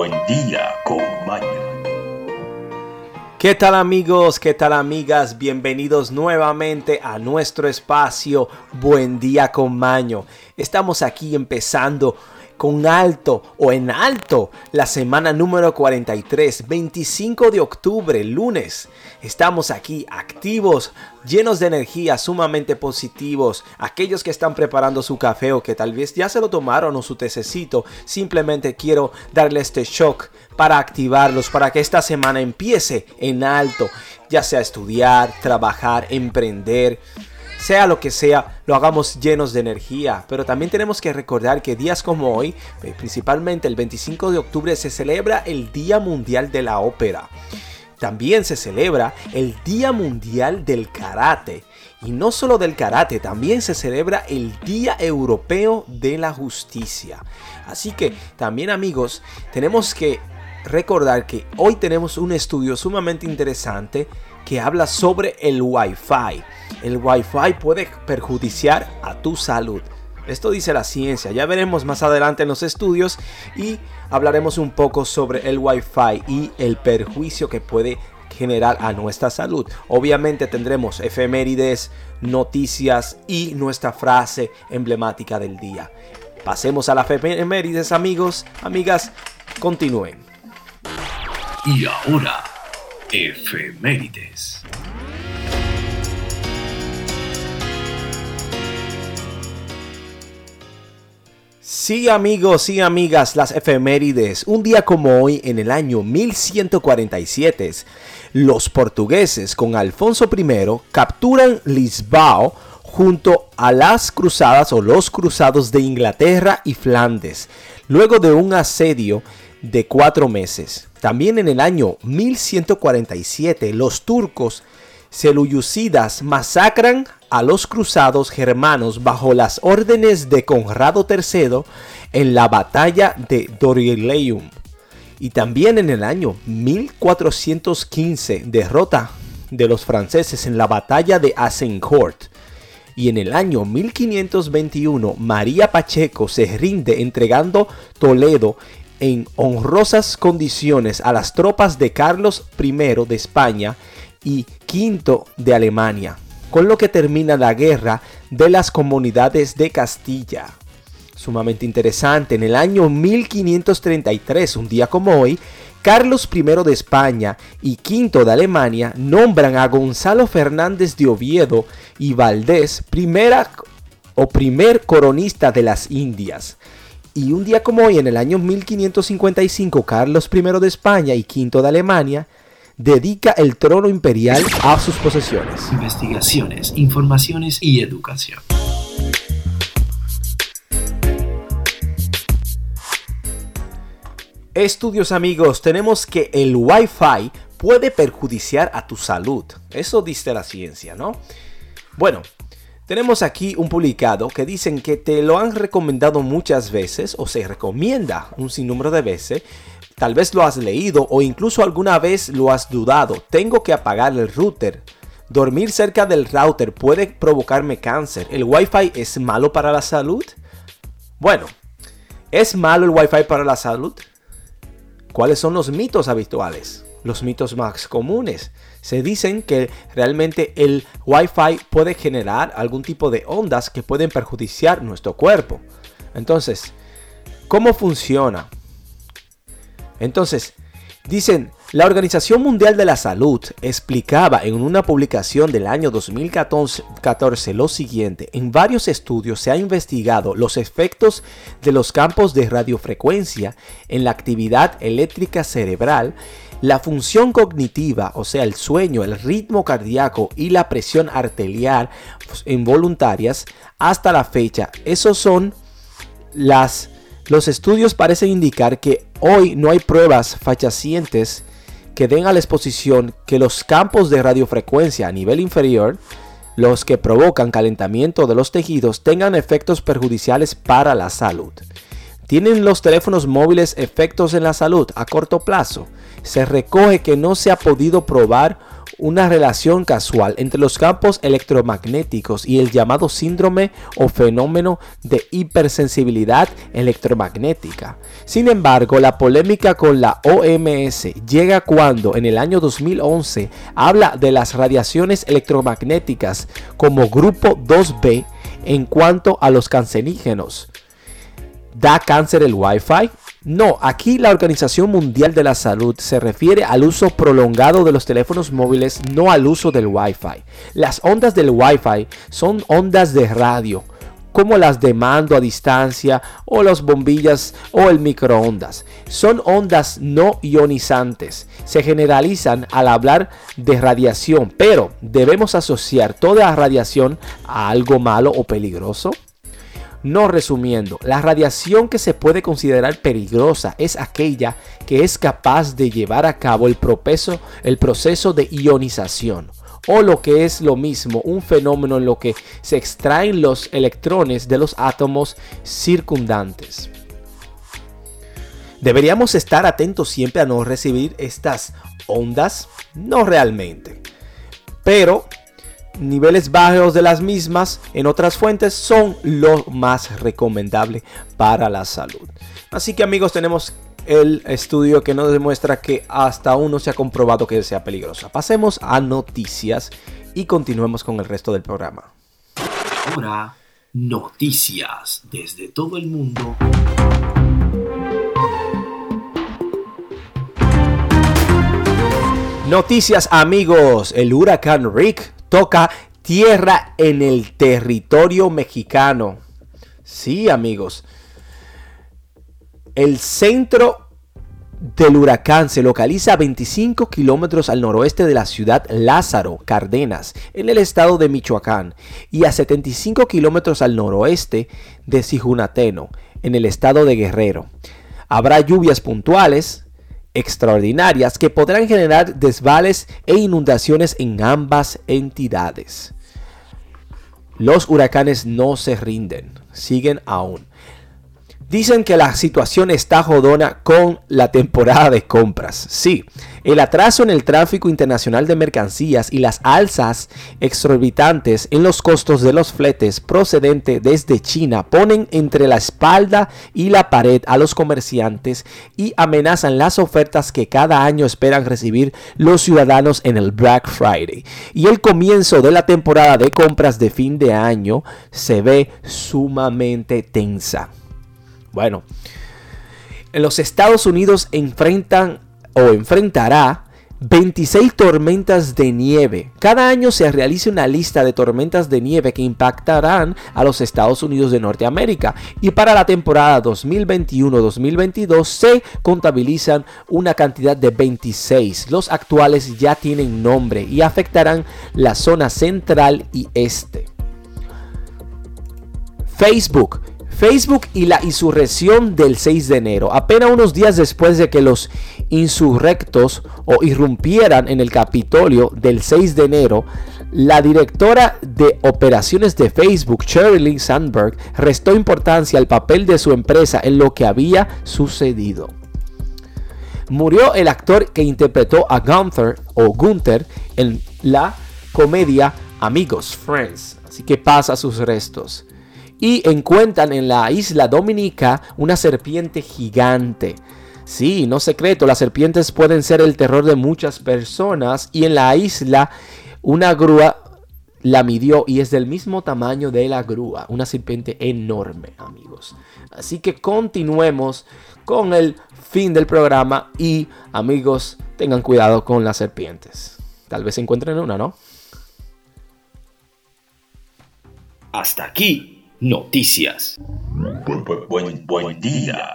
Buen día con Maño. ¿Qué tal amigos? ¿Qué tal amigas? Bienvenidos nuevamente a nuestro espacio Buen día con Maño. Estamos aquí empezando con alto o en alto la semana número 43, 25 de octubre, lunes. Estamos aquí activos, llenos de energía, sumamente positivos. Aquellos que están preparando su café o que tal vez ya se lo tomaron o su tececito, simplemente quiero darle este shock para activarlos, para que esta semana empiece en alto, ya sea estudiar, trabajar, emprender sea lo que sea, lo hagamos llenos de energía. Pero también tenemos que recordar que días como hoy, eh, principalmente el 25 de octubre, se celebra el Día Mundial de la Ópera. También se celebra el Día Mundial del Karate. Y no solo del karate, también se celebra el Día Europeo de la Justicia. Así que también amigos, tenemos que recordar que hoy tenemos un estudio sumamente interesante que habla sobre el Wi-Fi. El Wi-Fi puede perjudiciar a tu salud. Esto dice la ciencia, ya veremos más adelante en los estudios y hablaremos un poco sobre el Wi-Fi y el perjuicio que puede generar a nuestra salud. Obviamente tendremos efemérides, noticias y nuestra frase emblemática del día. Pasemos a las efemérides amigos, amigas, continúen. Y ahora Efemérides. Sí amigos y amigas, las efemérides. Un día como hoy, en el año 1147, los portugueses con Alfonso I capturan Lisboa junto a las cruzadas o los cruzados de Inglaterra y Flandes, luego de un asedio de cuatro meses. También en el año 1147 los turcos seluyucidas masacran a los cruzados germanos bajo las órdenes de Conrado III en la batalla de Doryleum. Y también en el año 1415 derrota de los franceses en la batalla de Azincourt. Y en el año 1521 María Pacheco se rinde entregando Toledo en honrosas condiciones a las tropas de Carlos I de España y V de Alemania, con lo que termina la guerra de las comunidades de Castilla. Sumamente interesante, en el año 1533, un día como hoy, Carlos I de España y V de Alemania nombran a Gonzalo Fernández de Oviedo y Valdés primera o primer coronista de las Indias. Y un día como hoy, en el año 1555, Carlos I de España y V de Alemania dedica el trono imperial a sus posesiones. Investigaciones, informaciones y educación. Estudios amigos, tenemos que el Wi-Fi puede perjudiciar a tu salud. Eso dice la ciencia, ¿no? Bueno, tenemos aquí un publicado que dicen que te lo han recomendado muchas veces o se recomienda un sinnúmero de veces. Tal vez lo has leído o incluso alguna vez lo has dudado. Tengo que apagar el router. Dormir cerca del router puede provocarme cáncer. ¿El Wi-Fi es malo para la salud? Bueno, ¿es malo el Wi-Fi para la salud? ¿Cuáles son los mitos habituales? Los mitos más comunes se dicen que realmente el Wi-Fi puede generar algún tipo de ondas que pueden perjudiciar nuestro cuerpo. Entonces, ¿cómo funciona? Entonces, dicen, la Organización Mundial de la Salud explicaba en una publicación del año 2014 lo siguiente, en varios estudios se ha investigado los efectos de los campos de radiofrecuencia en la actividad eléctrica cerebral la función cognitiva, o sea, el sueño, el ritmo cardíaco y la presión arterial involuntarias, hasta la fecha, esos son las... Los estudios parecen indicar que hoy no hay pruebas fachacientes que den a la exposición que los campos de radiofrecuencia a nivel inferior, los que provocan calentamiento de los tejidos, tengan efectos perjudiciales para la salud. ¿Tienen los teléfonos móviles efectos en la salud a corto plazo? Se recoge que no se ha podido probar una relación casual entre los campos electromagnéticos y el llamado síndrome o fenómeno de hipersensibilidad electromagnética. Sin embargo, la polémica con la OMS llega cuando en el año 2011 habla de las radiaciones electromagnéticas como grupo 2B en cuanto a los cancerígenos. ¿Da cáncer el Wi-Fi? No, aquí la Organización Mundial de la Salud se refiere al uso prolongado de los teléfonos móviles, no al uso del Wi-Fi. Las ondas del Wi-Fi son ondas de radio, como las de mando a distancia o las bombillas o el microondas. Son ondas no ionizantes. Se generalizan al hablar de radiación, pero debemos asociar toda radiación a algo malo o peligroso. No resumiendo, la radiación que se puede considerar peligrosa es aquella que es capaz de llevar a cabo el proceso, el proceso de ionización o lo que es lo mismo, un fenómeno en lo que se extraen los electrones de los átomos circundantes. ¿Deberíamos estar atentos siempre a no recibir estas ondas? No realmente. Pero niveles bajos de las mismas en otras fuentes son lo más recomendable para la salud. Así que amigos tenemos el estudio que nos demuestra que hasta aún no se ha comprobado que sea peligrosa. Pasemos a noticias y continuemos con el resto del programa. Ahora, noticias desde todo el mundo. Noticias amigos, el huracán Rick toca tierra en el territorio mexicano. Sí, amigos. El centro del huracán se localiza a 25 kilómetros al noroeste de la ciudad Lázaro Cárdenas, en el estado de Michoacán, y a 75 kilómetros al noroeste de Sijunateno, en el estado de Guerrero. Habrá lluvias puntuales, extraordinarias que podrán generar desvales e inundaciones en ambas entidades. Los huracanes no se rinden, siguen aún. Dicen que la situación está jodona con la temporada de compras. Sí, el atraso en el tráfico internacional de mercancías y las alzas exorbitantes en los costos de los fletes procedente desde China ponen entre la espalda y la pared a los comerciantes y amenazan las ofertas que cada año esperan recibir los ciudadanos en el Black Friday. Y el comienzo de la temporada de compras de fin de año se ve sumamente tensa. Bueno, en los Estados Unidos enfrentan o enfrentará 26 tormentas de nieve. Cada año se realiza una lista de tormentas de nieve que impactarán a los Estados Unidos de Norteamérica y para la temporada 2021-2022 se contabilizan una cantidad de 26. Los actuales ya tienen nombre y afectarán la zona central y este. Facebook Facebook y la insurrección del 6 de enero, apenas unos días después de que los insurrectos o irrumpieran en el Capitolio del 6 de enero, la directora de operaciones de Facebook, Sherilyn Sandberg, restó importancia al papel de su empresa en lo que había sucedido. Murió el actor que interpretó a Gunther o Gunther en la comedia Amigos, Friends. Así que pasa sus restos y encuentran en la isla Dominica una serpiente gigante. Sí, no secreto, las serpientes pueden ser el terror de muchas personas y en la isla una grúa la midió y es del mismo tamaño de la grúa, una serpiente enorme, amigos. Así que continuemos con el fin del programa y amigos, tengan cuidado con las serpientes. Tal vez encuentren una, ¿no? Hasta aquí Noticias. Buen, día,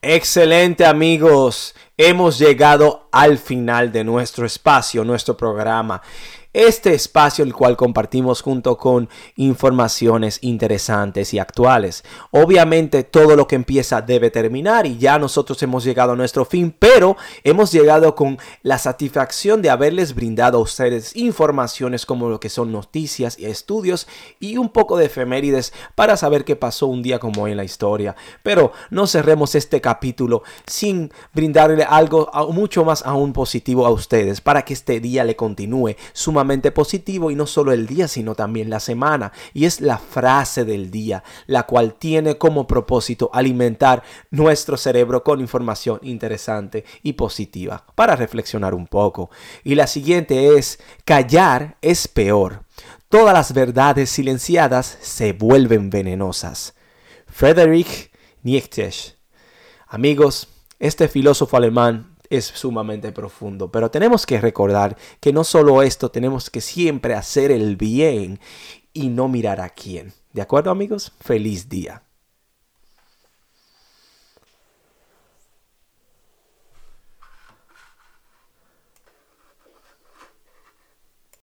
Excelente amigos, hemos llegado al final de nuestro espacio, nuestro programa. Este espacio el cual compartimos junto con informaciones interesantes y actuales. Obviamente todo lo que empieza debe terminar y ya nosotros hemos llegado a nuestro fin, pero hemos llegado con la satisfacción de haberles brindado a ustedes informaciones como lo que son noticias y estudios y un poco de efemérides para saber qué pasó un día como hoy en la historia. Pero no cerremos este capítulo sin brindarle algo mucho más aún positivo a ustedes para que este día le continúe positivo y no solo el día, sino también la semana. Y es la frase del día, la cual tiene como propósito alimentar nuestro cerebro con información interesante y positiva para reflexionar un poco. Y la siguiente es, callar es peor. Todas las verdades silenciadas se vuelven venenosas. Friedrich Nietzsche. Amigos, este filósofo alemán es sumamente profundo. Pero tenemos que recordar que no solo esto, tenemos que siempre hacer el bien y no mirar a quién. ¿De acuerdo amigos? Feliz día.